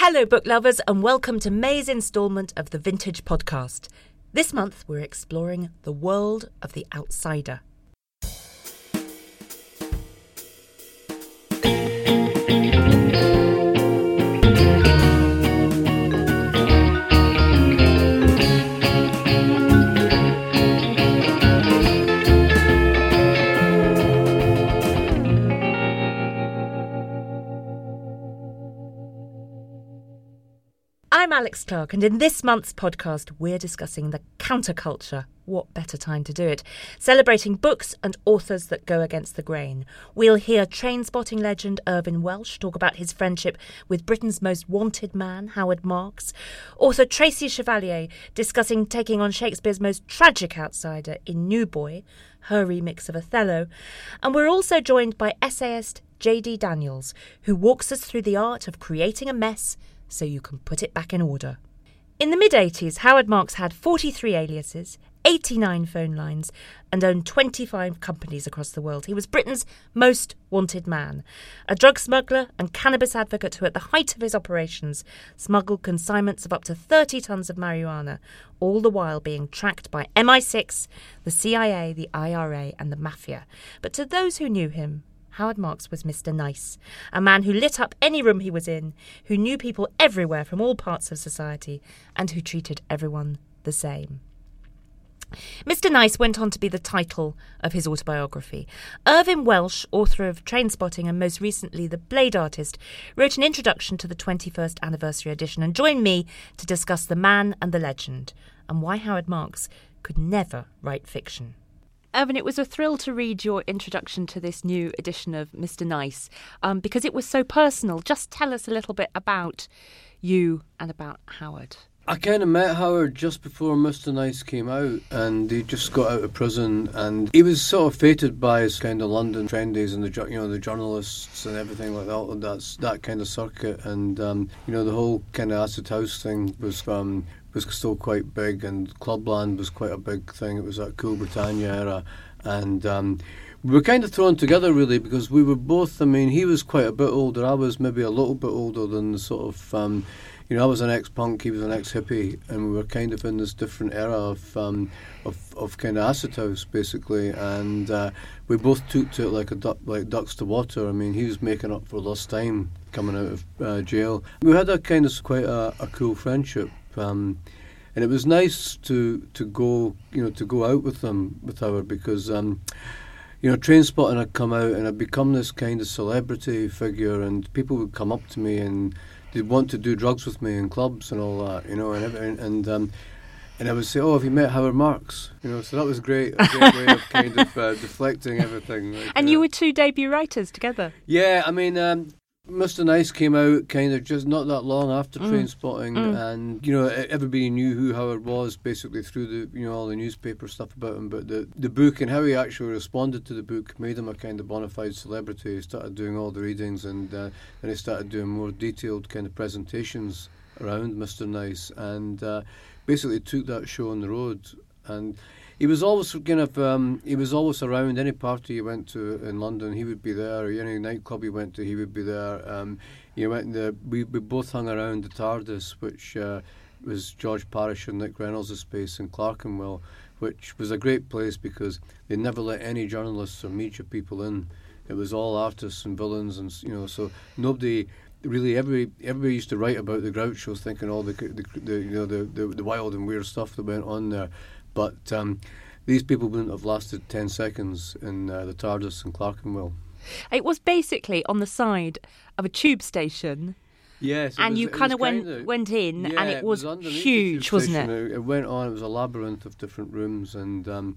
Hello, book lovers, and welcome to May's instalment of the Vintage Podcast. This month, we're exploring the world of the outsider. Alex Clark, and in this month's podcast, we're discussing the counterculture. What better time to do it? Celebrating books and authors that go against the grain. We'll hear Trainspotting legend Irvine Welsh talk about his friendship with Britain's most wanted man, Howard Marks. Author Tracy Chevalier discussing taking on Shakespeare's most tragic outsider in New Boy, her remix of Othello. And we're also joined by essayist J.D. Daniels, who walks us through the art of creating a mess so you can put it back in order. In the mid 80s, Howard Marks had 43 aliases, 89 phone lines, and owned 25 companies across the world. He was Britain's most wanted man, a drug smuggler and cannabis advocate who, at the height of his operations, smuggled consignments of up to 30 tons of marijuana, all the while being tracked by MI6, the CIA, the IRA, and the Mafia. But to those who knew him, Howard Marks was Mr. Nice, a man who lit up any room he was in, who knew people everywhere from all parts of society, and who treated everyone the same. Mr. Nice went on to be the title of his autobiography. Irvine Welsh, author of Trainspotting and most recently The Blade Artist, wrote an introduction to the 21st anniversary edition and joined me to discuss the man and the legend and why Howard Marks could never write fiction. Irvine, it was a thrill to read your introduction to this new edition of Mr. Nice um, because it was so personal. Just tell us a little bit about you and about Howard. I kind of met Howard just before Mr. Nice came out, and he just got out of prison, and he was sort of fated by his kind of London trendies and the you know the journalists and everything like that. That's that kind of circuit, and um, you know the whole kind of acid house thing was um, was still quite big, and Clubland was quite a big thing. It was that Cool Britannia era, and um, we were kind of thrown together really because we were both. I mean, he was quite a bit older. I was maybe a little bit older than the sort of. Um, you know, I was an ex-punk, he was an ex-hippie, and we were kind of in this different era of um, of, of kind of acid house, basically. And uh, we both took to it like a duck, like ducks to water. I mean, he was making up for lost time coming out of uh, jail. We had a kind of quite a, a cool friendship. Um, and it was nice to to go you know to go out with them with Howard because um, you know train Trainspotting had come out and I'd become this kind of celebrity figure and people would come up to me and they'd want to do drugs with me in clubs and all that you know and and, and um, and I would say, "Oh, have you met Howard Marks?" You know, so that was great. A great way of kind of uh, deflecting everything. Like, and you were two debut writers together. Yeah, I mean, um, Mr. Nice came out kind of just not that long after mm. Trainspotting, mm. and you know everybody knew who Howard was basically through the you know all the newspaper stuff about him. But the the book and how he actually responded to the book made him a kind of bona fide celebrity. He started doing all the readings, and uh, then he started doing more detailed kind of presentations around Mr. Nice, and uh, basically took that show on the road and he was always kind of um, he was always around. Any party he went to in London he would be there. Any nightclub he went to he would be there. Um, he went the, we, we both hung around the TARDIS which uh, was George Parish and Nick Reynolds' space in Clerkenwell which was a great place because they never let any journalists or media people in. It was all artists and villains and you know so nobody really everybody everybody used to write about the Grouchos, thinking all the, the, the you know the, the, the wild and weird stuff that went on there. But um, these people wouldn't have lasted 10 seconds in uh, the TARDIS in Clerkenwell. It was basically on the side of a tube station. Yes, and was, you kind of went went in, yeah, and it was, it was huge, wasn't it? It went on. It was a labyrinth of different rooms, and um,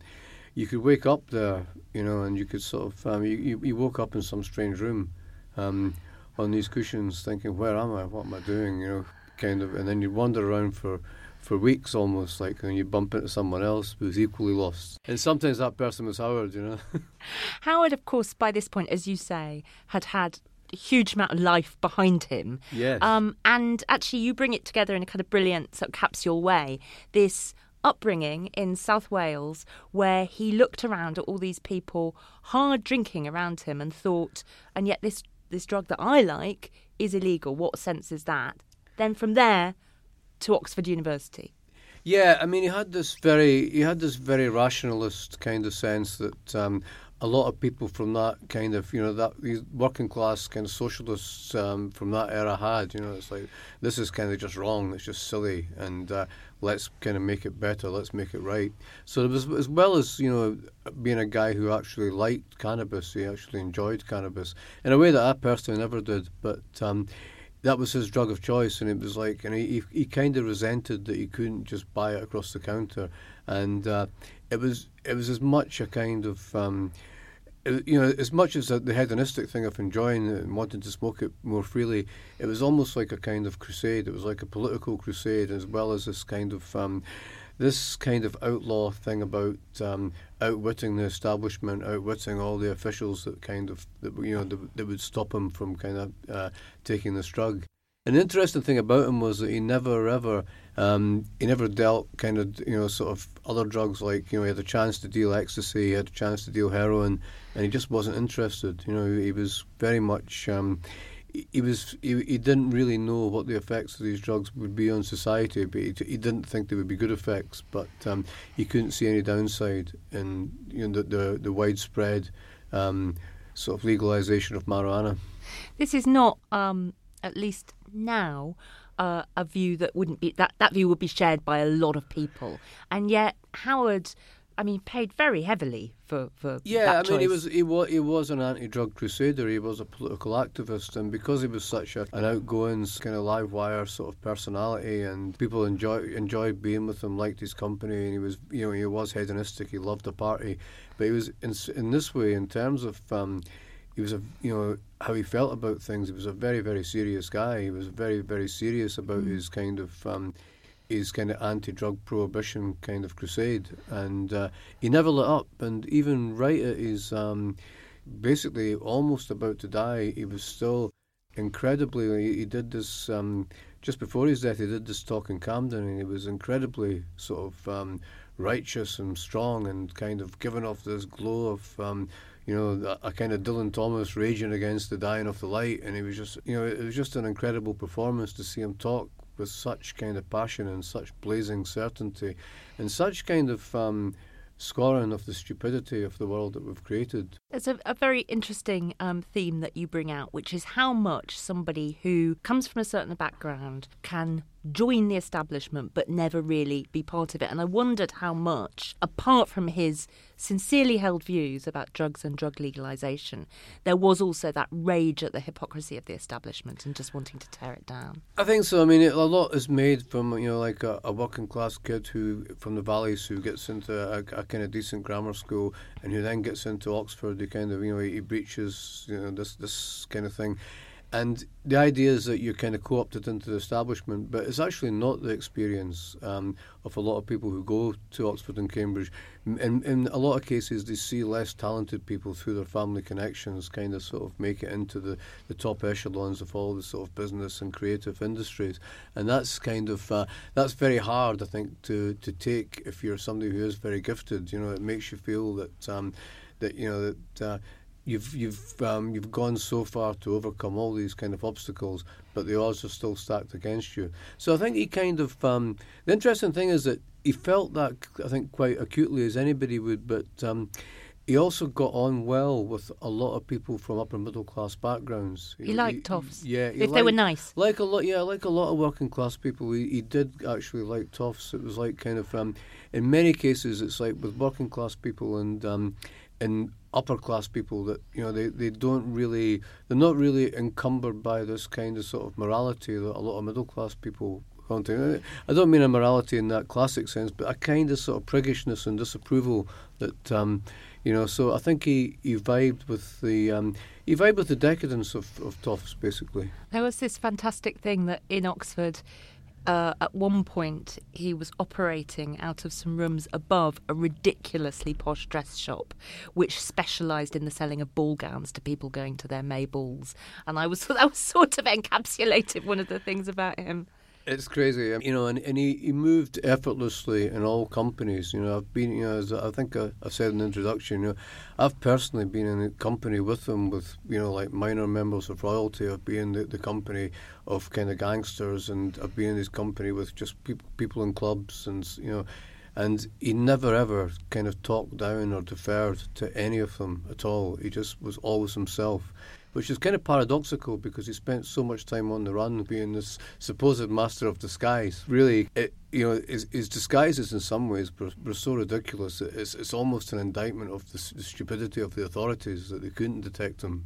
you could wake up there, you know, and you could sort of um, you, you, you woke up in some strange room um, on these cushions, thinking, "Where am I? What am I doing?" You know, kind of, and then you wander around for for weeks almost like when you bump into someone else who's equally lost. And sometimes that person was howard you know? Howard of course by this point as you say had had a huge amount of life behind him. Yes. Um, and actually you bring it together in a kind of brilliant sort of capsule way. This upbringing in South Wales where he looked around at all these people hard drinking around him and thought and yet this this drug that I like is illegal. What sense is that? Then from there to Oxford University. Yeah, I mean, he had this very he had this very rationalist kind of sense that um, a lot of people from that kind of you know that these working class kind of socialists um, from that era had. You know, it's like this is kind of just wrong. It's just silly, and uh, let's kind of make it better. Let's make it right. So was as well as you know being a guy who actually liked cannabis. He actually enjoyed cannabis in a way that I personally never did, but. Um, that was his drug of choice, and it was like, and he he kind of resented that he couldn't just buy it across the counter, and uh, it was it was as much a kind of um, you know, as much as the hedonistic thing of enjoying it and wanting to smoke it more freely, it was almost like a kind of crusade. It was like a political crusade, as well as this kind of um, this kind of outlaw thing about um, outwitting the establishment, outwitting all the officials that kind of that you know that, that would stop him from kind of uh, taking this drug. An interesting thing about him was that he never ever um, he never dealt kind of you know sort of other drugs like you know he had a chance to deal ecstasy, he had a chance to deal heroin, and he just wasn't interested. You know he was very much um, he was he, he didn't really know what the effects of these drugs would be on society, but he, he didn't think they would be good effects. But um, he couldn't see any downside in you know the the, the widespread um, sort of legalization of marijuana. This is not, um, at least now, uh, a view that wouldn't be that that view would be shared by a lot of people, and yet Howard I mean, paid very heavily for for yeah. I mean, he was he was he was an anti-drug crusader. He was a political activist, and because he was such a, an outgoing kind of live wire sort of personality, and people enjoy enjoyed being with him, liked his company, and he was you know he was hedonistic. He loved the party, but he was in in this way in terms of. Um, he was a you know how he felt about things. He was a very very serious guy. He was very very serious about mm. his kind of um, his kind of anti-drug prohibition kind of crusade, and uh, he never let up. And even right at his um, basically almost about to die, he was still incredibly. He did this um, just before his death. He did this talk in Camden, and he was incredibly sort of um, righteous and strong, and kind of giving off this glow of. Um, you know, a, a, kind of Dylan Thomas raging against the dying of the light, and he was just, you know, it was just an incredible performance to see him talk with such kind of passion and such blazing certainty and such kind of um, of the stupidity of the world that we've created. It's a, a very interesting um, theme that you bring out, which is how much somebody who comes from a certain background can join the establishment but never really be part of it. And I wondered how much, apart from his sincerely held views about drugs and drug legalization, there was also that rage at the hypocrisy of the establishment and just wanting to tear it down. I think so. I mean, a lot is made from you know like a, a working class kid who from the valleys who gets into a, a, kind of decent grammar school and who then gets into Oxford. He kind of you know he breaches you know this this kind of thing and the idea is that you're kind of co-opted into the establishment, but it's actually not the experience um, of a lot of people who go to Oxford and Cambridge. In, in a lot of cases, they see less talented people through their family connections kind of sort of make it into the, the top echelons of all the sort of business and creative industries, and that's kind of uh, that's very hard, I think, to to take if you're somebody who is very gifted. You know, it makes you feel that um, that you know that. Uh, you've you've um, you've gone so far to overcome all these kind of obstacles, but the odds are still stacked against you. So I think he kind of um, the interesting thing is that he felt that I think quite acutely as anybody would, but um, he also got on well with a lot of people from upper middle class backgrounds. He, he liked toffs. Yeah, if liked, they were nice. Like a lot, yeah, like a lot of working class people, he, he did actually like toffs. It was like kind of um, in many cases, it's like with working class people and um, in upper class people that you know they, they don't really they're not really encumbered by this kind of sort of morality that a lot of middle class people want to. I don't mean a morality in that classic sense, but a kind of sort of priggishness and disapproval that um, you know. So I think he, he vibed with the um, he vibed with the decadence of, of toffs basically. There was this fantastic thing that in Oxford uh, at one point he was operating out of some rooms above a ridiculously posh dress shop, which specialised in the selling of ball gowns to people going to their May balls. And I was that was sort of encapsulated one of the things about him. It's crazy, um, you know, and, and he, he moved effortlessly in all companies. You know, I've been, you know, as I think I, I said in the introduction, you know, I've personally been in company with him, with you know, like minor members of royalty. I've been in the, the company of kind of gangsters, and I've been in his company with just people, people in clubs, and you know, and he never ever kind of talked down or deferred to any of them at all. He just was always himself which is kind of paradoxical because he spent so much time on the run being this supposed master of disguise. Really, it, you know, his, his disguises in some ways were, were so ridiculous. It's, it's almost an indictment of the, the, stupidity of the authorities that they couldn't detect him.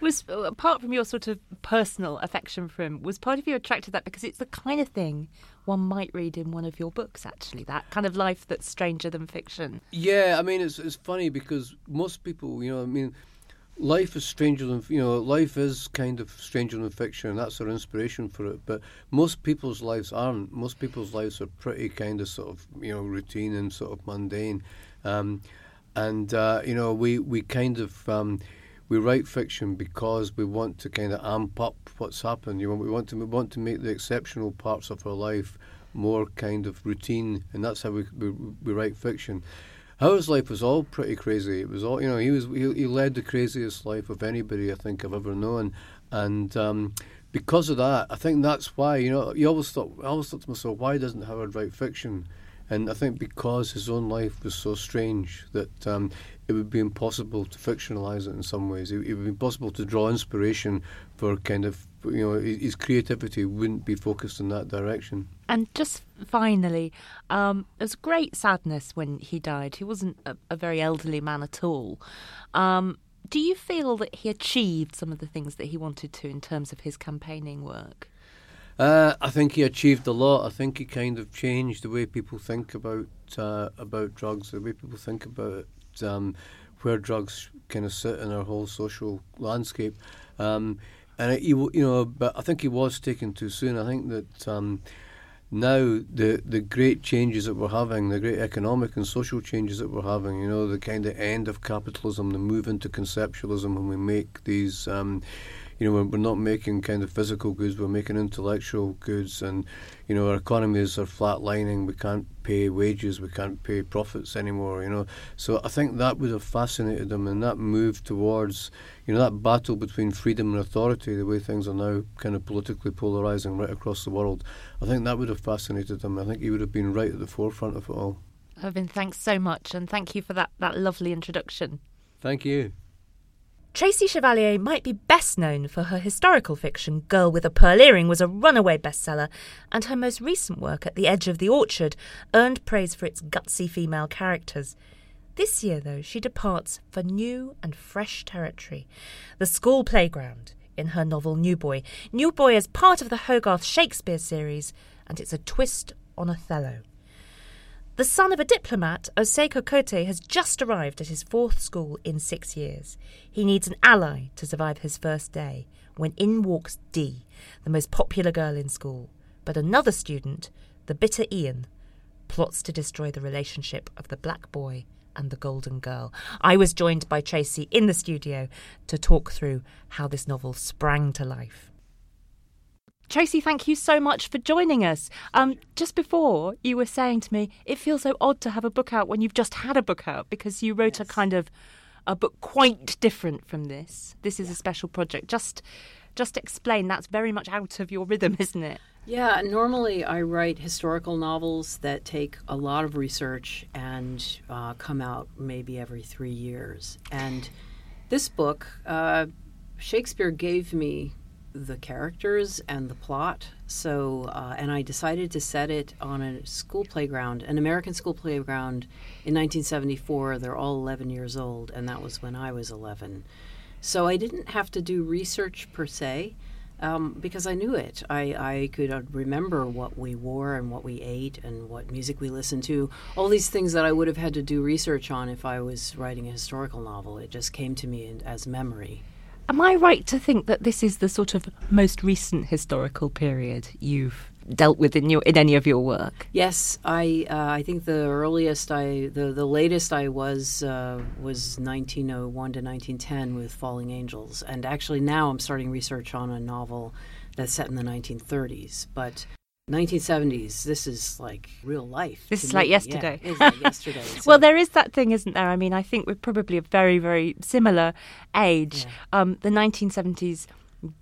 Was uh, apart from your sort of personal affection for him, was part of you attracted to that because it's the kind of thing one might read in one of your books? Actually, that kind of life that's stranger than fiction. Yeah, I mean, it's it's funny because most people, you know, I mean life is stranger than you know life is kind of stranger than fiction and that's our inspiration for it but most people's lives aren't. Most people's lives are pretty kind of sort of you know routine and sort of mundane. Um, and uh, you know we we kind of um, we write fiction because we want to kind of amp up what's happened. You know we want to we want to make the exceptional parts of our life more kind of routine and that's how we, we, we write fiction Howard's life was all pretty crazy. It was all you know. He was he, he led the craziest life of anybody I think I've ever known, and um, because of that, I think that's why you know. You always thought I always thought to myself, why doesn't Howard write fiction? And I think because his own life was so strange that um, it would be impossible to fictionalize it in some ways. It, it, would be impossible to draw inspiration for kind of, you know, his creativity wouldn't be focused in that direction. And just finally, um, there was great sadness when he died. He wasn't a, a very elderly man at all. Um, do you feel that he achieved some of the things that he wanted to in terms of his campaigning work? Uh, I think he achieved a lot. I think he kind of changed the way people think about uh, about drugs, the way people think about um, where drugs kind of sit in our whole social landscape. Um, and you know, but I think he was taken too soon. I think that um, now the the great changes that we're having, the great economic and social changes that we're having, you know, the kind of end of capitalism, the move into conceptualism when we make these. Um, you know, we're not making kind of physical goods, we're making intellectual goods, and you know, our economies are flatlining. We can't pay wages, we can't pay profits anymore. You know, so I think that would have fascinated them, and that move towards, you know, that battle between freedom and authority, the way things are now kind of politically polarizing right across the world. I think that would have fascinated them. I think he would have been right at the forefront of it all. Irvine, thanks so much, and thank you for that, that lovely introduction. Thank you. Tracy Chevalier might be best known for her historical fiction Girl with a Pearl Earring was a runaway bestseller, and her most recent work At the Edge of the Orchard earned praise for its gutsy female characters. This year, though, she departs for new and fresh territory, the school playground, in her novel New Boy. New Boy is part of the Hogarth Shakespeare series, and it's a twist on Othello. The son of a diplomat, Osei Kokote has just arrived at his fourth school in six years. He needs an ally to survive his first day, when in walks Dee, the most popular girl in school. But another student, the bitter Ian, plots to destroy the relationship of the black boy and the golden girl. I was joined by Tracy in the studio to talk through how this novel sprang to life. Tracy, thank you so much for joining us. Um, just before you were saying to me, it feels so odd to have a book out when you've just had a book out because you wrote yes. a kind of a book quite different from this. This is yeah. a special project. Just, just explain. That's very much out of your rhythm, isn't it? Yeah, normally I write historical novels that take a lot of research and uh, come out maybe every three years. And this book, uh, Shakespeare gave me the characters and the plot. So, uh, and I decided to set it on a school playground, an American school playground in 1974. They're all 11 years old, and that was when I was 11. So I didn't have to do research per se. Um, because I knew it. I, I could uh, remember what we wore and what we ate and what music we listened to. All these things that I would have had to do research on if I was writing a historical novel. It just came to me as memory. Am I right to think that this is the sort of most recent historical period you've dealt with in your in any of your work? Yes, I uh, I think the earliest I the, the latest I was uh, was 1901 to 1910 with Falling Angels, and actually now I'm starting research on a novel that's set in the 1930s. But 1970s. This is like real life. This is like yesterday. Yeah, is like yesterday. Well, there is that thing, isn't there? I mean, I think we're probably a very, very similar age. Yeah. Um, the 1970s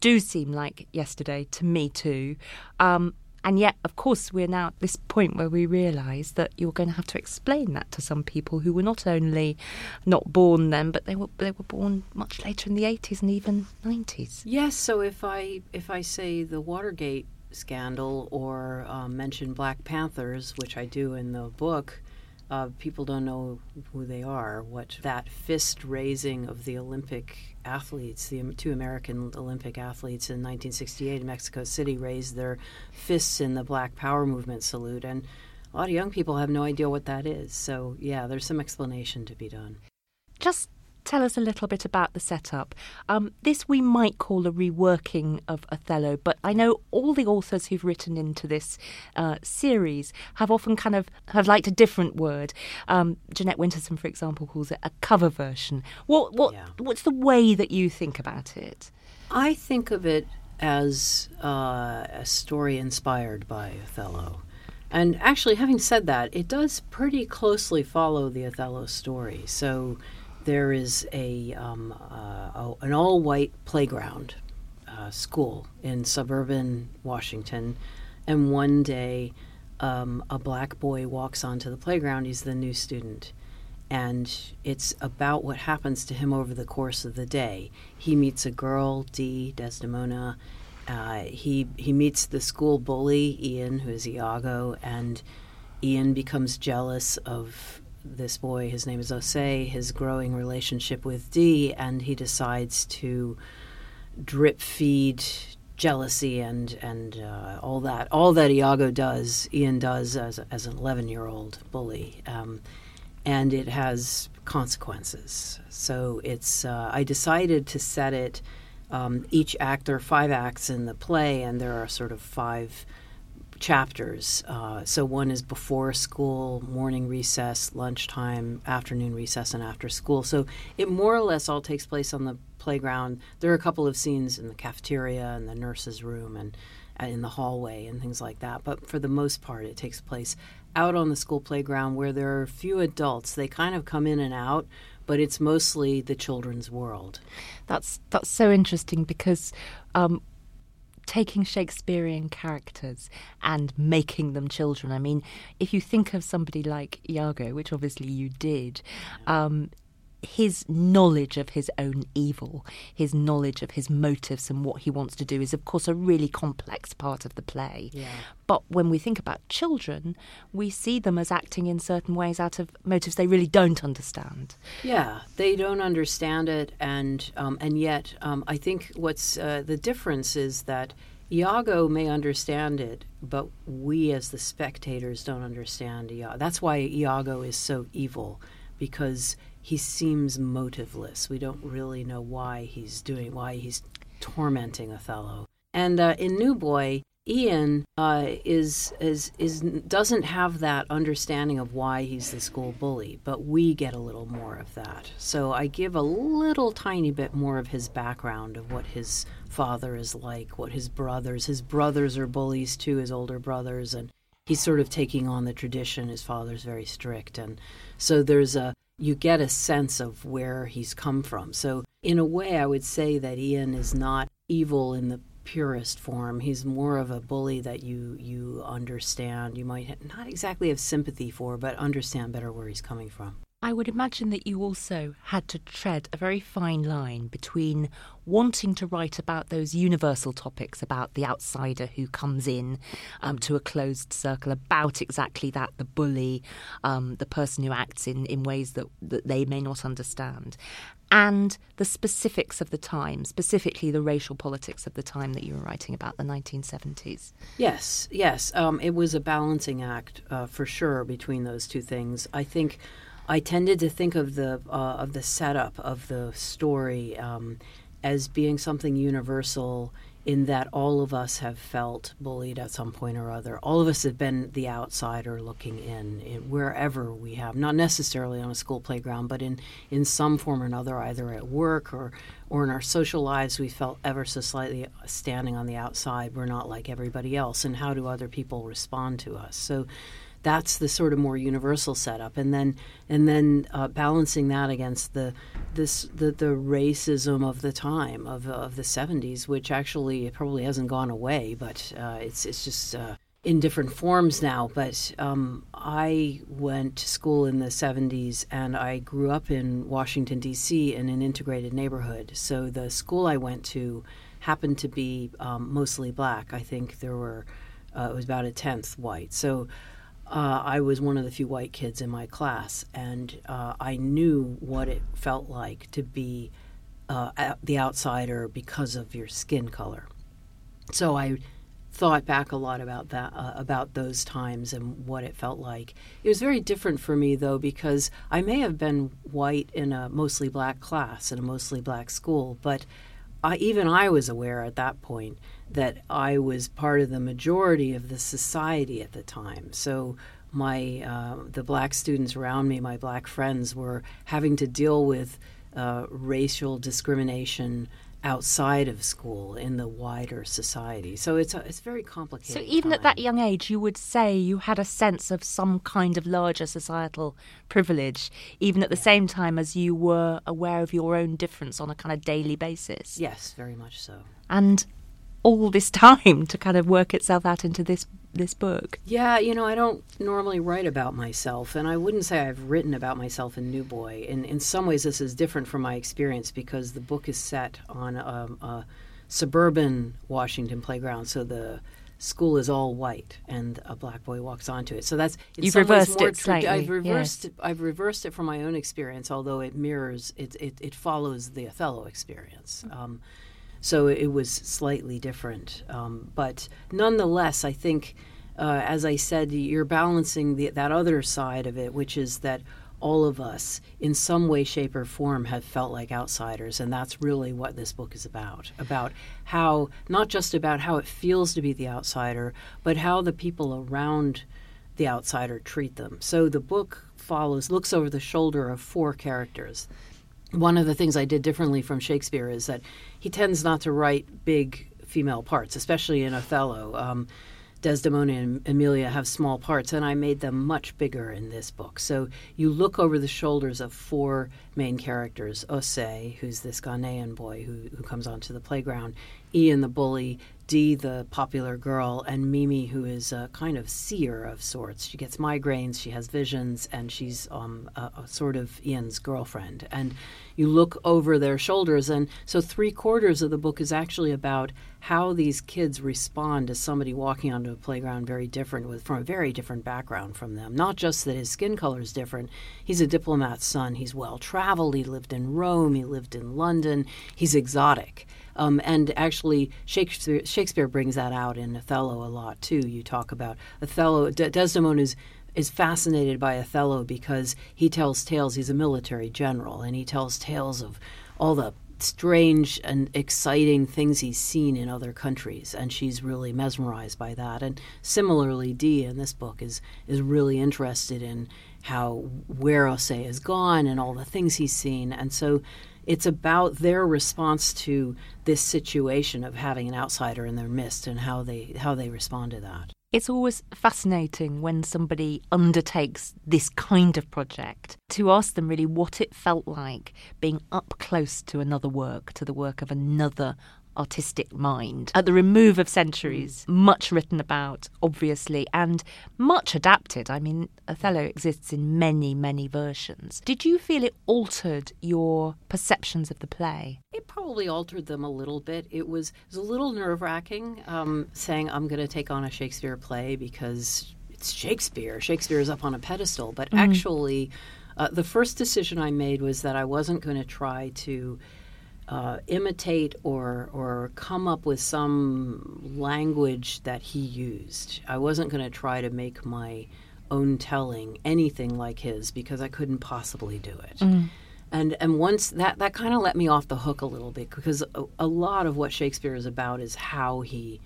do seem like yesterday to me too. Um, and yet, of course, we're now at this point where we realise that you're going to have to explain that to some people who were not only not born then, but they were they were born much later in the 80s and even 90s. Yes. So if I if I say the Watergate scandal or um, mention Black Panthers, which I do in the book, uh, people don't know who they are. What that fist raising of the Olympic athletes, the two American Olympic athletes in 1968 in Mexico City, raised their fists in the Black Power movement salute, and a lot of young people have no idea what that is. So yeah, there's some explanation to be done. Just tell us a little bit about the setup. Um, this we might call a reworking of Othello, but I know all the authors who've written into this uh, series have often kind of have liked a different word. Um, Jeanette Winterson, for example, calls it a cover version. What what Yeah. what's the way that you think about it? I think of it as uh, a story inspired by Othello. And actually, having said that, it does pretty closely follow the Othello story. So there is a, um, uh, an all white playground uh, school in suburban Washington. And one day, um, a black boy walks onto the playground. He's the new student and it's about what happens to him over the course of the day. He meets a girl, Dee Desdemona. Uh, he he meets the school bully Ian, who is Iago, and Ian becomes jealous of this boy. His name is Osei. His growing relationship with Dee, and he decides to drip feed jealousy and and uh, all that all that Iago does Ian does as as an 11 year old bully um, and it has consequences so it's uh, I decided to set it um, each act there five acts in the play and there are sort of five chapters. Uh, so one is before school, morning recess, lunchtime, afternoon recess, and after school. So it more or less all takes place on the playground. There are a couple of scenes in the cafeteria and the nurse's room and uh, in the hallway and things like that. But for the most part, it takes place out on the school playground where there are few adults. They kind of come in and out. But it's mostly the children's world. That's that's so interesting because um, taking Shakespearean characters and making them children. I mean, if you think of somebody like Iago, which obviously you did, um, his knowledge of his own evil, his knowledge of his motives and what he wants to do is, of course, a really complex part of the play. Yeah. But when we think about children, we see them as acting in certain ways out of motives they really don't understand. Yeah, they don't understand it, and um, and yet um, I think what's uh, the difference is that Iago may understand it, but we as the spectators don't understand Iago. That's why Iago is so evil, because he seems motiveless. We don't really know why he's doing, why he's tormenting Othello. And uh, in New Boy, Ian uh, is is is doesn't have that understanding of why he's the school bully, but we get a little more of that. So I give a little tiny bit more of his background of what his father is like, what his brothers, his brothers are bullies too, his older brothers, and he's sort of taking on the tradition. His father's very strict, and so there's a you get a sense of where he's come from. So in a way, I would say that Ian is not evil in the purest form. He's more of a bully that you you understand. You might not exactly have sympathy for, but understand better where he's coming from. I would imagine that you also had to tread a very fine line between wanting to write about those universal topics about the outsider who comes in um, to a closed circle, about exactly that the bully, um, the person who acts in, in ways that, that they may not understand, and the specifics of the time, specifically the racial politics of the time that you were writing about, the 1970s. Yes, yes. Um, it was a balancing act uh, for sure between those two things. I think I tended to think of the uh, of the setup of the story um, as being something universal in that all of us have felt bullied at some point or other. All of us have been the outsider looking in, in, wherever we have, not necessarily on a school playground, but in, in some form or another, either at work or, or in our social lives, we felt ever so slightly standing on the outside. We're not like everybody else. And how do other people respond to us? So that's the sort of more universal setup, and then and then uh, balancing that against the this the, the racism of the time of of the '70s, which actually probably hasn't gone away, but uh, it's it's just. Uh, in different forms now, but um, I went to school in the 70s and I grew up in Washington, D.C., in an integrated neighborhood. So the school I went to happened to be um, mostly black. I think there were, uh, it was about a tenth white. So uh, I was one of the few white kids in my class, and uh, I knew what it felt like to be uh, the outsider because of your skin color. So I thought back a lot about that, uh, about those times and what it felt like. It was very different for me though because I may have been white in a mostly black class in a mostly black school, but I, even I was aware at that point that I was part of the majority of the society at the time. So my uh, the black students around me, my black friends, were having to deal with uh, racial discrimination outside of school in the wider society. So it's a, it's very complicated. So even time. at that young age, you would say you had a sense of some kind of larger societal privilege, even at the yeah. same time as you were aware of your own difference on a kind of daily basis. Yes, very much so. And all this time to kind of work itself out into this this book? Yeah, you know, I don't normally write about myself, and I wouldn't say I've written about myself in New Boy. And in some ways, this is different from my experience because the book is set on a, a suburban Washington playground, so the school is all white and a black boy walks onto it. So that's you've reversed it slightly. I've reversed yes. I've reversed it from my own experience, although it mirrors it. It, it follows the Othello experience. Um, so it was slightly different. Um, but nonetheless, I think, uh, as I said, you're balancing the, that other side of it, which is that all of us, in some way, shape, or form, have felt like outsiders. And that's really what this book is about about how, not just about how it feels to be the outsider, but how the people around the outsider treat them. So the book follows, looks over the shoulder of four characters one of the things I did differently from Shakespeare is that he tends not to write big female parts, especially in Othello. Um, Desdemona and Emilia have small parts, and I made them much bigger in this book. So you look over the shoulders of four main characters Osei, who's this Ghanaian boy who, who comes onto the playground, Ian the bully, Dee, the popular girl, and Mimi, who is a kind of seer of sorts. She gets migraines, she has visions, and she's um, a, a, sort of Ian's girlfriend. And you look over their shoulders, and so three quarters of the book is actually about how these kids respond to somebody walking onto a playground very different, with from a very different background from them. Not just that his skin color is different. He's a diplomat's son. He's well traveled. He lived in Rome. He lived in London. He's exotic. Um, and actually, Shakespeare, Shakespeare brings that out in Othello a lot too. You talk about Othello. De- Desdemona is is fascinated by Othello because he tells tales. He's a military general, and he tells tales of all the strange and exciting things he's seen in other countries, and she's really mesmerized by that. And similarly, Dee in this book is is really interested in how where Osei has gone and all the things he's seen, and so it's about their response to this situation of having an outsider in their midst and how they how they respond to that. It's always fascinating when somebody undertakes this kind of project to ask them really what it felt like being up close to another work, to the work of another artistic mind. At the remove of centuries, much written about, obviously, and much adapted. I mean, Othello exists in many, many versions. Did you feel it altered your perceptions of the play? It probably altered them a little bit. It was, it was a little nerve wracking um, saying, I'm going to take on a Shakespeare play because it's Shakespeare. Shakespeare is up on a pedestal. But mm. actually, uh, the first decision I made was that I wasn't going to try to uh, imitate or or come up with some language that he used. I wasn't going to try to make my own telling anything like his because I couldn't possibly do it. Mm. and and once that that kind of let me off the hook a little bit because a, a, lot of what Shakespeare is about is how he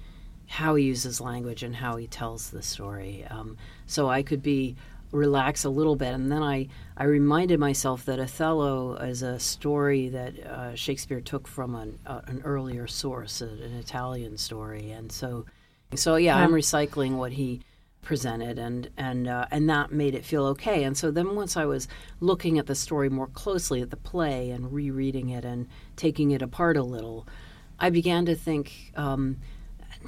how he uses language and how he tells the story. Um, so I could be relax a little bit, and then I I reminded myself that Othello is a story that uh, Shakespeare took from an uh, an earlier source, an Italian story, and so so yeah, I'm recycling what he presented and and uh, and that made it feel okay and so then once i was looking at the story more closely at the play and rereading it and taking it apart a little i began to think um,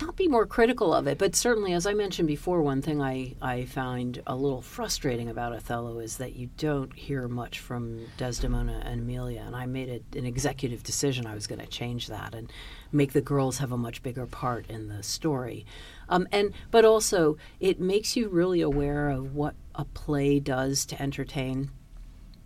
not be more critical of it but certainly as i mentioned before one thing i i find a little frustrating about othello is that you don't hear much from desdemona and emilia and i made it an executive decision i was going to change that and make the girls have a much bigger part in the story um, and but also it makes you really aware of what a play does to entertain.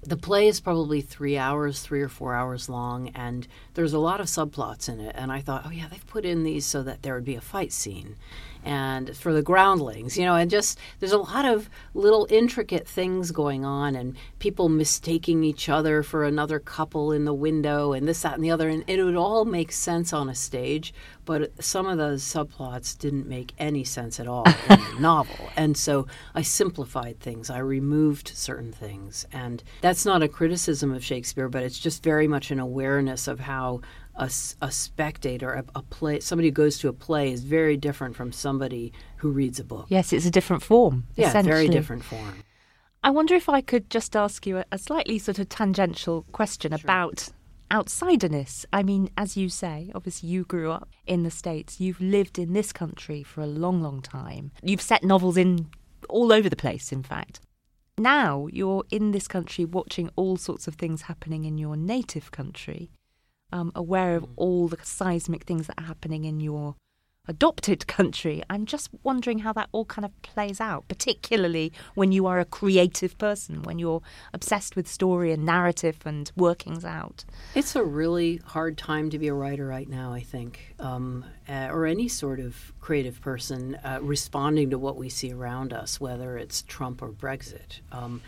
The play is probably three hours, three or four hours long, and there's a lot of subplots in it. And I thought, oh yeah, they've put in these so that there would be a fight scene, and for the groundlings, you know, and just there's a lot of little intricate things going on, and people mistaking each other for another couple in the window, and this, that, and the other, and it would all make sense on a stage, but some of those subplots didn't make any sense at all in the novel, and so I simplified things, I removed certain things, and that's not a criticism of Shakespeare, but it's just very much an awareness of how a, a spectator, a, a, play, somebody who goes to a play is very different from somebody who reads a book. Yes, it's a different form. Yeah, very different form. I wonder if I could just ask you a, a slightly sort of tangential question sure. about outsiderness. I mean, as you say, obviously you grew up in the States, you've lived in this country for a long, long time. You've set novels in all over the place, in fact. Now you're in this country watching all sorts of things happening in your native country um, aware of all the seismic things that are happening in your adopted country. I'm just wondering how that all kind of plays out, particularly when you are a creative person, when you're obsessed with story and narrative and workings out. It's a really hard time to be a writer right now, I think, um, uh, or any sort of creative person uh, responding to what we see around us, whether it's Trump or Brexit. Um,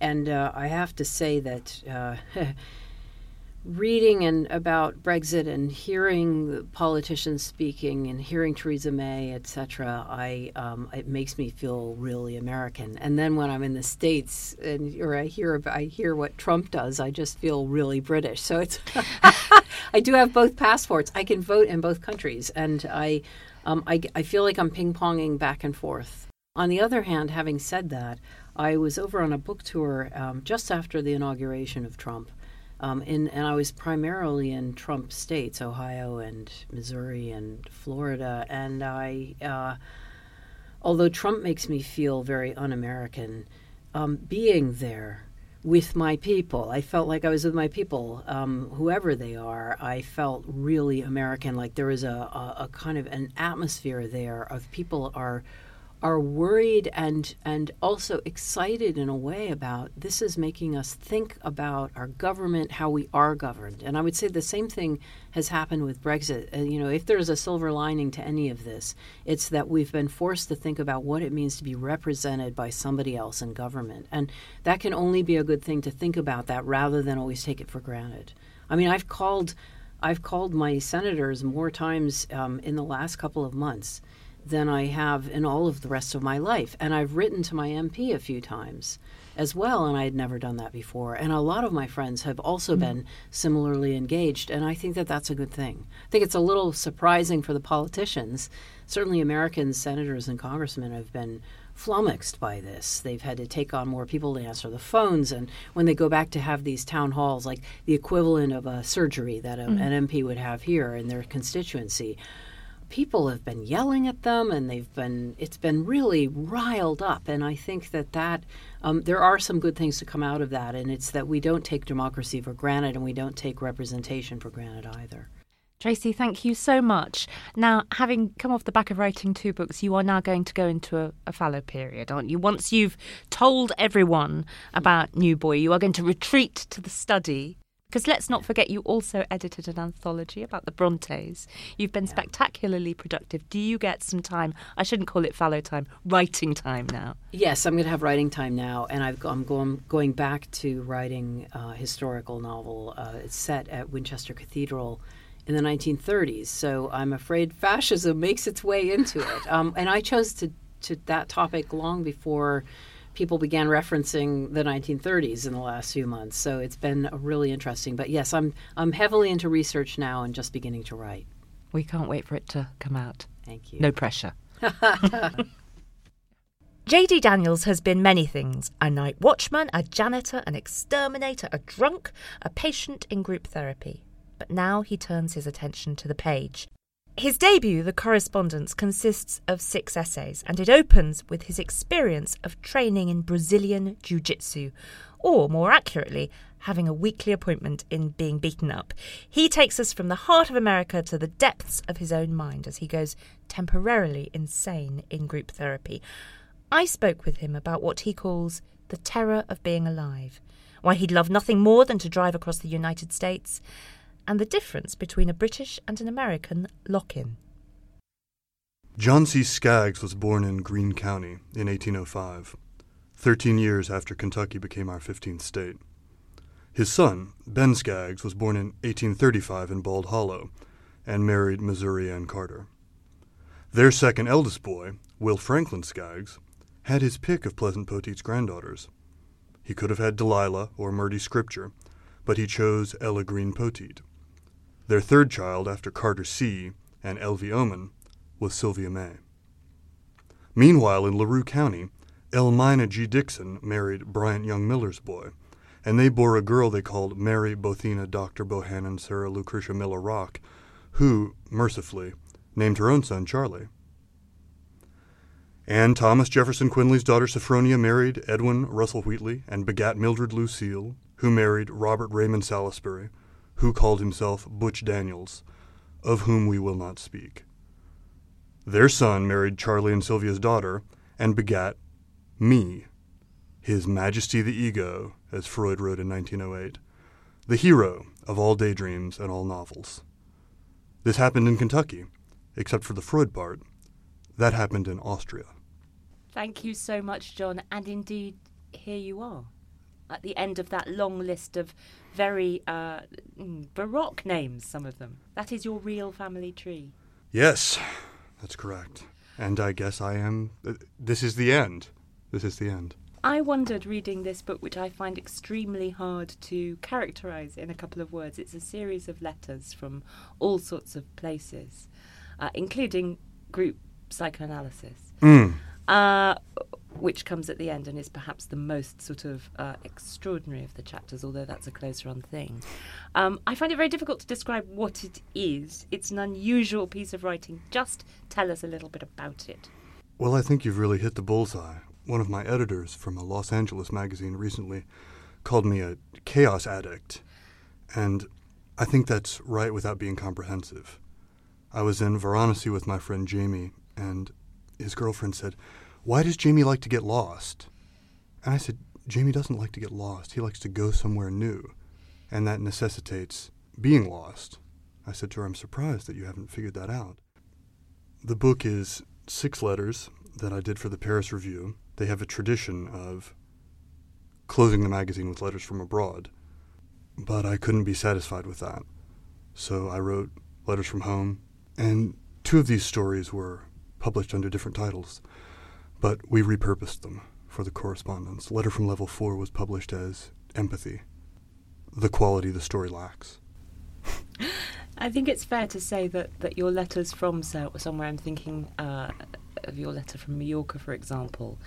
and uh, I have to say that uh, reading and about Brexit and hearing politicians speaking and hearing Theresa May, etc., I um, it makes me feel really American. And then when I'm in the states and or I hear I hear what Trump does, I just feel really British. So it's I do have both passports. I can vote in both countries, and I um, I, I feel like I'm ping ponging back and forth. On the other hand, having said that, I was over on a book tour um, just after the inauguration of Trump um, in, and I was primarily in Trump states, Ohio and Missouri and Florida. And I, uh, although Trump makes me feel very un American, um, being there with my people, I felt like I was with my people, um, whoever they are. I felt really American, like there was a, a, a kind of an atmosphere there of people are are worried and and also excited in a way about this is making us think about our government, how we are governed. And I would say the same thing has happened with Brexit. Uh, you know, if there's a silver lining to any of this, it's that we've been forced to think about what it means to be represented by somebody else in government. And that can only be a good thing to think about that rather than always take it for granted. I mean, I've called I've called my senators more times um, in the last couple of months than I have in all of the rest of my life. And I've written to my MP a few times as well, and I had never done that before. And a lot of my friends have also mm been similarly engaged, and I think that that's a good thing. I think it's a little surprising for the politicians. Certainly, American senators and congressmen have been flummoxed by this. They've had to take on more people to answer the phones, and when they go back to have these town halls, like the equivalent of a surgery that a, mm an MP would have here in their constituency people have been yelling at them and they've been it's been really riled up and i think that that um, there are some good things to come out of that and it's that we don't take democracy for granted and we don't take representation for granted either Tracy, thank you so much. Now, having come off the back of writing two books, you are now going to go into a, a fallow period, aren't you? Once you've told everyone about New Boy, you are going to retreat to the study Because let's not forget, you also edited an anthology about the Brontes. You've been Yeah. spectacularly productive. Do you get some time? I shouldn't call it fallow time, writing time now. Yes, I'm going to have writing time now, and I've, I'm going going back to writing a historical novel. Uh, it's set at Winchester Cathedral in the 1930s, so I'm afraid fascism makes its way into it. Um, and I chose to, to that topic long before people began referencing the 1930s in the last few months. So it's been really interesting. But yes, I'm I'm heavily into research now and just beginning to write. We can't wait for it to come out. Thank you. No pressure. JD Daniels has been many things a night watchman, a janitor, an exterminator, a drunk, a patient in group therapy. But now he turns his attention to the page. His debut, The Correspondence, consists of six essays, and it opens with his experience of training in Brazilian Jiu Jitsu, or more accurately, having a weekly appointment in being beaten up. He takes us from the heart of America to the depths of his own mind as he goes temporarily insane in group therapy. I spoke with him about what he calls the terror of being alive, why he'd love nothing more than to drive across the United States, and the difference between a British and an American lock in. John C. Skaggs was born in Greene County in 1805, 13 years after Kentucky became our 15th state. His son, Ben Skaggs, was born in 1835 in Bald Hollow and married Missouri Ann Carter. Their second eldest boy, Will Franklin Skaggs, had his pick of Pleasant Poteet's granddaughters. He could have had Delilah or Murdy Scripture, but he chose Ella Green Poteet. Their third child, after Carter C. and Elvie Oman, was Sylvia May. Meanwhile, in LaRue County, Elmina G. Dixon married Bryant Young Miller's boy, and they bore a girl they called Mary Bothina Dr. Bohannon Sarah Lucretia Miller Rock, who, mercifully, named her own son Charlie. And Thomas Jefferson Quinley's daughter Sophronia married Edwin Russell Wheatley and begat Mildred Lucille, who married Robert Raymond Salisbury, who called himself Butch Daniels, of whom we will not speak. Their son married Charlie and Sylvia's daughter and begat me, His Majesty the Ego, as Freud wrote in 1908, the hero of all daydreams and all novels. This happened in Kentucky, except for the Freud part. That happened in Austria. Thank you so much, John. And indeed, here you are at the end of that long list of very uh, mm, baroque names, some of them. That is your real family tree. Yes, that's correct. And I guess I am. Uh, this is the end. This is the end. I wondered reading this book, which I find extremely hard to characterize in a couple of words. It's a series of letters from all sorts of places, uh, including group psychoanalysis, Mm. Uh, which comes at the end and is perhaps the most sort of uh, extraordinary of the chapters, although that's a close run thing. Um, I find it very difficult to describe what it is. It's an unusual piece of writing. Just tell us a little bit about it. Well, I think you've really hit the bullseye. One of my editors from a Los Angeles magazine recently called me a chaos addict. And I think that's right without being comprehensive. I was in Varanasi with my friend Jamie, and his girlfriend said, Why does Jamie like to get lost? And I said, Jamie doesn't like to get lost. He likes to go somewhere new. And that necessitates being lost. I said to her, I'm surprised that you haven't figured that out. The book is six letters that I did for the Paris Review. They have a tradition of closing the magazine with letters from abroad, but I couldn't be satisfied with that. So I wrote Letters from Home, and two of these stories were published under different titles, but we repurposed them for the correspondence. Letter from Level 4 was published as Empathy, the quality the story lacks. I think it's fair to say that, that your letters from somewhere, I'm thinking uh, of your letter from Mallorca, for example,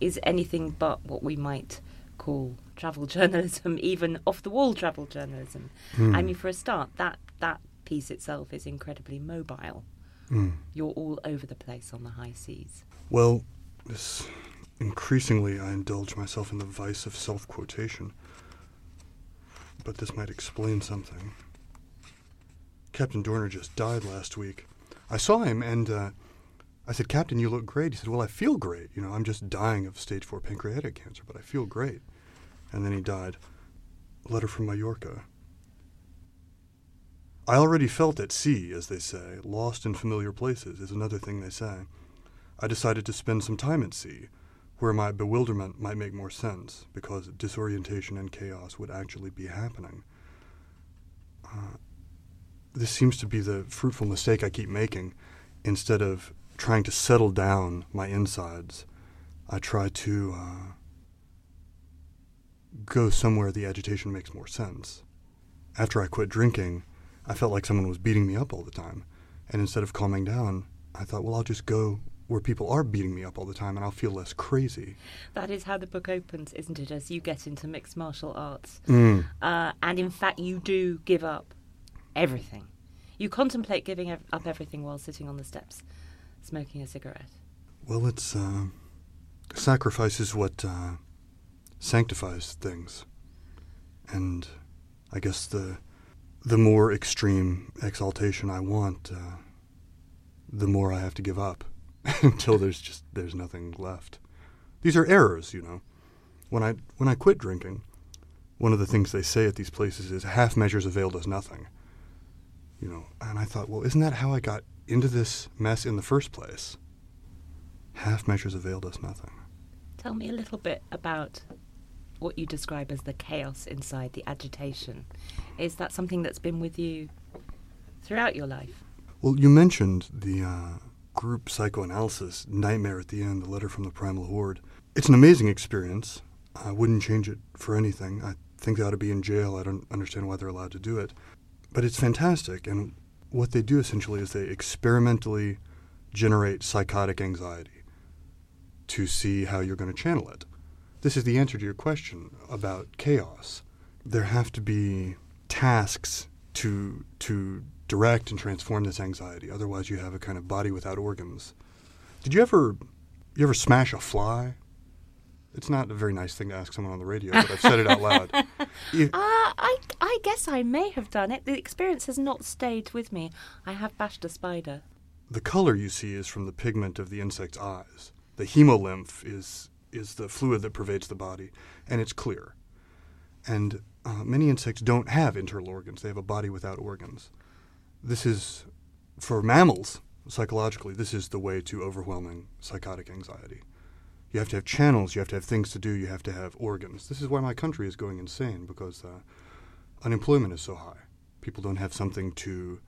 is anything but what we might call travel journalism, even off the wall travel journalism. I mean, for a start, that, that piece itself is incredibly mobile. Mm. You're all over the place on the high seas. Well, this increasingly I indulge myself in the vice of self quotation. But this might explain something. Captain Dorner just died last week. I saw him and uh, I said, Captain, you look great. He said, Well, I feel great. You know, I'm just dying of stage four pancreatic cancer, but I feel great. And then he died. Letter from Mallorca. I already felt at sea, as they say. Lost in familiar places is another thing they say. I decided to spend some time at sea, where my bewilderment might make more sense, because disorientation and chaos would actually be happening. Uh, this seems to be the fruitful mistake I keep making. Instead of trying to settle down my insides, I try to uh, go somewhere the agitation makes more sense. After I quit drinking, I felt like someone was beating me up all the time. And instead of calming down, I thought, well, I'll just go where people are beating me up all the time and I'll feel less crazy. That is how the book opens, isn't it? As you get into mixed martial arts. Mm. Uh, and in fact, you do give up everything. You contemplate giving ev- up everything while sitting on the steps, smoking a cigarette. Well, it's uh, sacrifice is what uh, sanctifies things, and I guess the the more extreme exaltation I want, uh, the more I have to give up until there's just there's nothing left. These are errors, you know. When I when I quit drinking, one of the things they say at these places is half measures availed us nothing. You know, and I thought, well, isn't that how I got into this mess in the first place? Half measures availed us nothing. Tell me a little bit about what you describe as the chaos inside, the agitation. Is that something that's been with you throughout your life? Well, you mentioned the uh, group psychoanalysis nightmare at the end, the letter from the primal horde. It's an amazing experience. I wouldn't change it for anything. I think they ought to be in jail. I don't understand why they're allowed to do it. But it's fantastic. And what they do essentially is they experimentally generate psychotic anxiety to see how you're going to channel it. This is the answer to your question about chaos. There have to be tasks to to direct and transform this anxiety. Otherwise, you have a kind of body without organs. Did you ever you ever smash a fly? It's not a very nice thing to ask someone on the radio, but I've said it out loud. If- Uh, I, I guess I may have done it. The experience has not stayed with me. I have bashed a spider. the color you see is from the pigment of the insect's eyes. The hemolymph is is the fluid that pervades the body, and it's clear. And uh, many insects don't have internal organs; they have a body without organs. This is, for mammals, psychologically, this is the way to overwhelming psychotic anxiety. You have to have channels, you have to have things to do, you have to have organs. This is why my country is going insane because uh, unemployment is so high. People don't have something to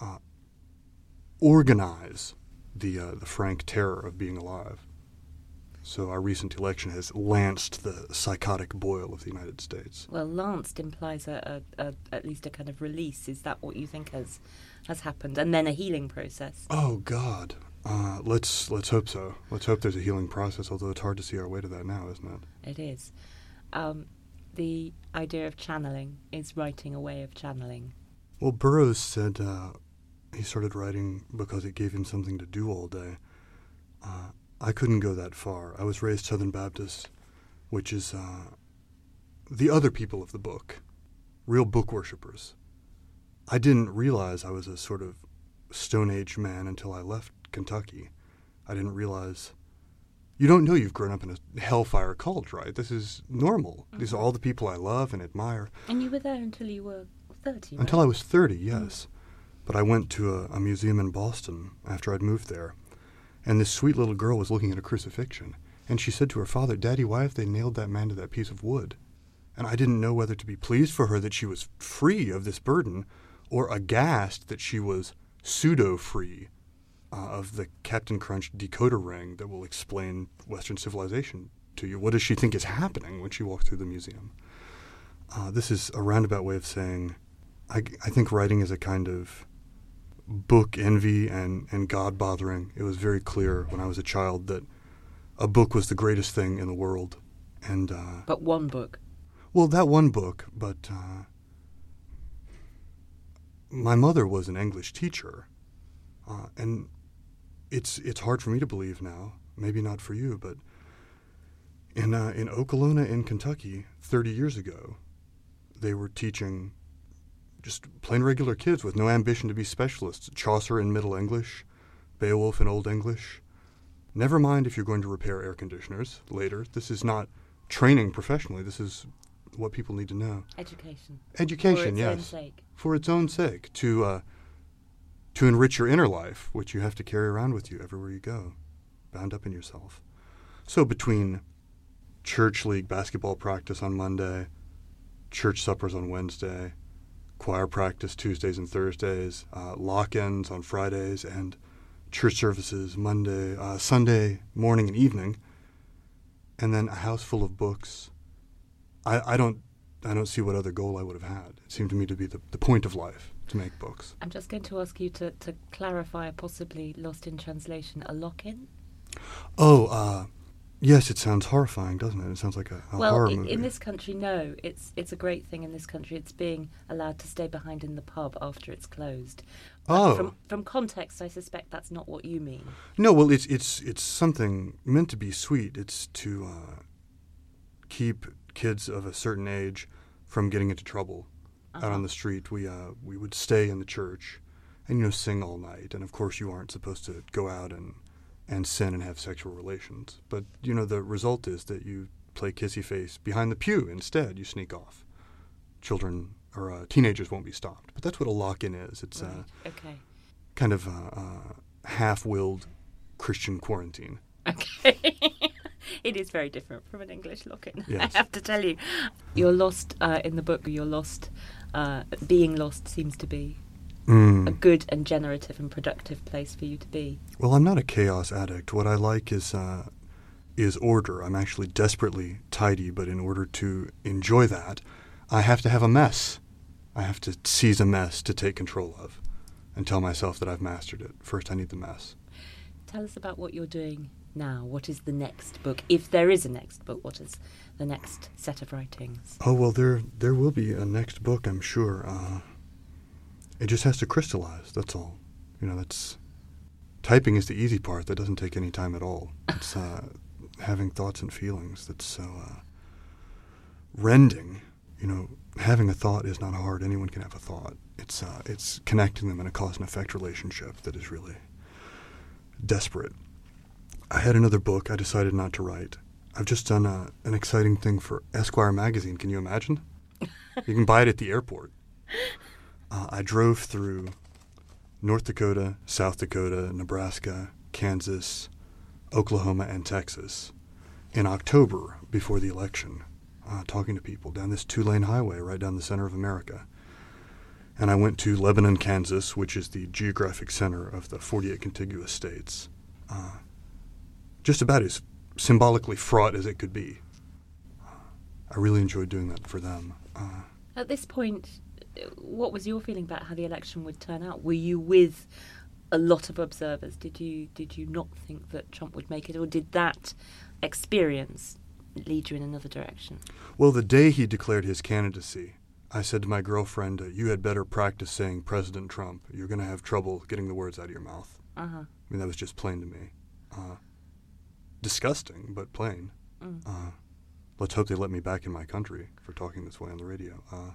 uh, organize the uh, the frank terror of being alive. So our recent election has lanced the psychotic boil of the United States. Well, lanced implies a, a, a at least a kind of release. Is that what you think has has happened? And then a healing process. Oh God, uh, let's let's hope so. Let's hope there's a healing process. Although it's hard to see our way to that now, isn't it? It is. Um, the idea of channeling is writing a way of channeling. Well, Burroughs said uh, he started writing because it gave him something to do all day. Uh, I couldn't go that far. I was raised Southern Baptist, which is uh, the other people of the book, real book worshippers. I didn't realize I was a sort of Stone Age man until I left Kentucky. I didn't realize. You don't know you've grown up in a hellfire cult, right? This is normal. These are all the people I love and admire. And you were there until you were thirty. Until I was 30, yes. But I went to a, a museum in Boston after I'd moved there, and this sweet little girl was looking at a crucifixion. And she said to her father, Daddy, why have they nailed that man to that piece of wood? And I didn't know whether to be pleased for her that she was free of this burden or aghast that she was pseudo free uh, of the Captain Crunch decoder ring that will explain Western civilization to you. What does she think is happening when she walks through the museum? Uh, this is a roundabout way of saying I, I think writing is a kind of book envy and, and God bothering. It was very clear when I was a child that a book was the greatest thing in the world. And, uh, But one book. well, that one book, but uh, my mother was an English teacher. Uh, and it's, it's hard for me to believe now, maybe not for you, but in, uh, in Okolona, in Kentucky, 30 years ago, they were teaching just plain regular kids with no ambition to be specialists. Chaucer in Middle English, Beowulf in Old English. Never mind if you're going to repair air conditioners later. This is not training professionally. This is what people need to know. Education. Education, For its yes, own sake. for its own sake, to uh, to enrich your inner life, which you have to carry around with you everywhere you go, bound up in yourself. So between church league basketball practice on Monday, church suppers on Wednesday, choir practice Tuesdays and Thursdays, uh, lock-ins on Fridays, and church services Monday, uh, Sunday morning and evening, and then a house full of books. I, I don't I don't see what other goal I would have had. It seemed to me to be the, the point of life to make books. I'm just going to ask you to, to clarify, possibly lost in translation, a lock in? Oh, uh, yes, it sounds horrifying, doesn't it? It sounds like a, a well, horror movie. in this country, no. It's it's a great thing in this country. It's being allowed to stay behind in the pub after it's closed. But Oh. From, from context, I suspect that's not what you mean. No, well, it's it's it's something meant to be sweet. It's to uh, keep kids of a certain age from getting into trouble out Uh-huh. on the street. We uh, we would stay in the church and you know sing all night. And of course, you aren't supposed to go out and and sin and have sexual relations. But you know the result is that you play kissy face behind the pew instead. You sneak off. Children or uh, teenagers won't be stopped. But that's what a lock-in is. It's uh, Right. Okay. kind of uh, uh, half-willed Christian quarantine. Okay. it is very different from an English lock-in. Yes. I have to tell you, you're lost uh, in the book. You're lost. Uh, being lost seems to be Mm. a good and generative and productive place for you to be. Well, I'm not a chaos addict. What I like is uh, is order. I'm actually desperately tidy, but in order to enjoy that, I have to have a mess. I have to seize a mess to take control of, and tell myself that I've mastered it. First, I need the mess. Tell us about what you're doing now. What is the next book, if there is a next book? What is the next set of writings? Oh well, there there will be a next book, I'm sure. Uh, it just has to crystallize. That's all. You know, that's typing is the easy part. That doesn't take any time at all. It's uh, having thoughts and feelings that's so uh, rending. You know, having a thought is not hard. Anyone can have a thought. It's uh, it's connecting them in a cause and effect relationship that is really desperate. I had another book I decided not to write. I've just done a, an exciting thing for Esquire magazine. Can you imagine? you can buy it at the airport. Uh, I drove through North Dakota, South Dakota, Nebraska, Kansas, Oklahoma, and Texas in October before the election, uh, talking to people down this two lane highway right down the center of America. And I went to Lebanon, Kansas, which is the geographic center of the 48 contiguous states. Uh, just about as symbolically fraught as it could be. I really enjoyed doing that for them. Uh, At this point, uh, what was your feeling about how the election would turn out? Were you with a lot of observers? Did you did you not think that Trump would make it, or did that experience lead you in another direction? well, the day he declared his candidacy, I said to my girlfriend, uh, "You had better practice saying President Trump. You're going to have trouble getting the words out of your mouth." Uh huh. I mean, that was just plain to me. Uh, disgusting, but plain. Mm. Uh, let's hope they let me back in my country for talking this way on the radio. Uh,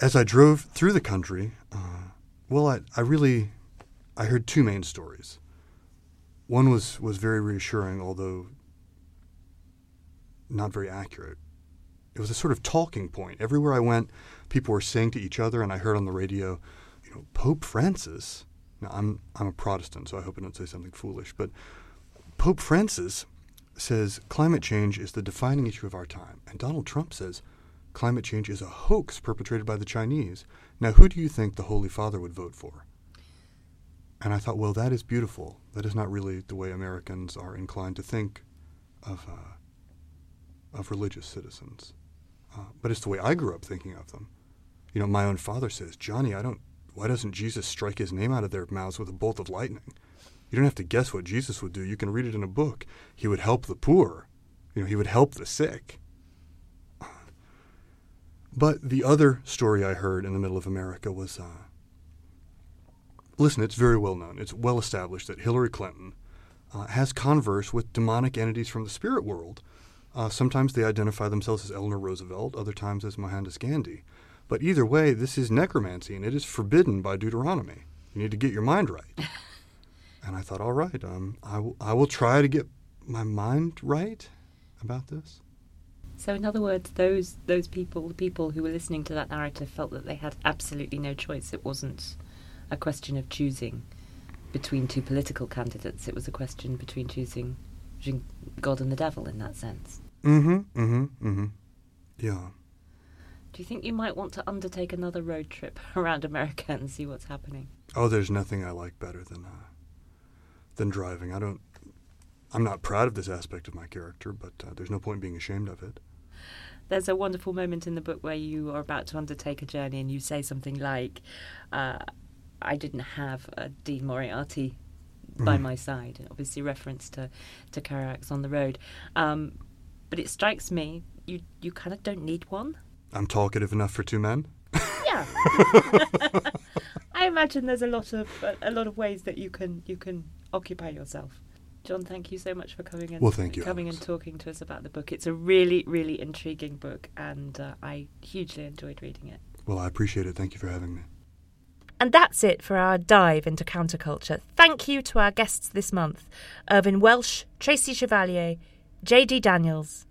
as I drove through the country, uh, well, I, I really, I heard two main stories. One was, was very reassuring, although not very accurate. It was a sort of talking point. Everywhere I went, people were saying to each other, and I heard on the radio, you know, Pope Francis. Now, I'm, I'm a Protestant, so I hope I don't say something foolish, but Pope Francis says climate change is the defining issue of our time. And Donald Trump says climate change is a hoax perpetrated by the Chinese. Now, who do you think the Holy Father would vote for? And I thought, well, that is beautiful. That is not really the way Americans are inclined to think of, uh, of religious citizens. Uh, but it's the way I grew up thinking of them. You know, my own father says, Johnny, I don't, why doesn't Jesus strike his name out of their mouths with a bolt of lightning? You don't have to guess what Jesus would do. You can read it in a book. He would help the poor. You know, he would help the sick. But the other story I heard in the middle of America was, uh, listen, it's very well known. It's well established that Hillary Clinton uh, has converse with demonic entities from the spirit world. Uh, sometimes they identify themselves as Eleanor Roosevelt, other times as Mohandas Gandhi. But either way, this is necromancy, and it is forbidden by Deuteronomy. You need to get your mind right. and I thought, all right, um, I, will, I will try to get my mind right about this. So, in other words, those those people, the people who were listening to that narrative, felt that they had absolutely no choice. It wasn't a question of choosing between two political candidates. It was a question between choosing between God and the devil, in that sense. Mm-hmm. Mm-hmm. Mm-hmm. Yeah. Do you think you might want to undertake another road trip around America and see what's happening? Oh, there's nothing I like better than uh, than driving. I don't. I'm not proud of this aspect of my character, but uh, there's no point being ashamed of it. There's a wonderful moment in the book where you are about to undertake a journey and you say something like, uh, I didn't have a Dean Moriarty by Mm. my side, obviously reference to, to Kerouac's on the road. Um, but it strikes me you, you kind of don't need one. I'm talkative enough for two men. Yeah. I imagine there's a lot of a lot of ways that you can you can occupy yourself. John, thank you so much for coming and Well, thank you, coming Alex. and talking to us about the book. It's a really really intriguing book, and uh, I hugely enjoyed reading it. Well, I appreciate it. Thank you for having me. And that's it for our dive into counterculture. Thank you to our guests this month Irvine Welsh, Tracy Chevalier, JD Daniels.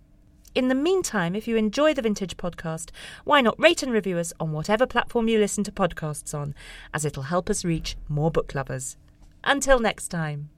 In the meantime, if you enjoy the Vintage podcast, why not rate and review us on whatever platform you listen to podcasts on, as it'll help us reach more book lovers. Until next time.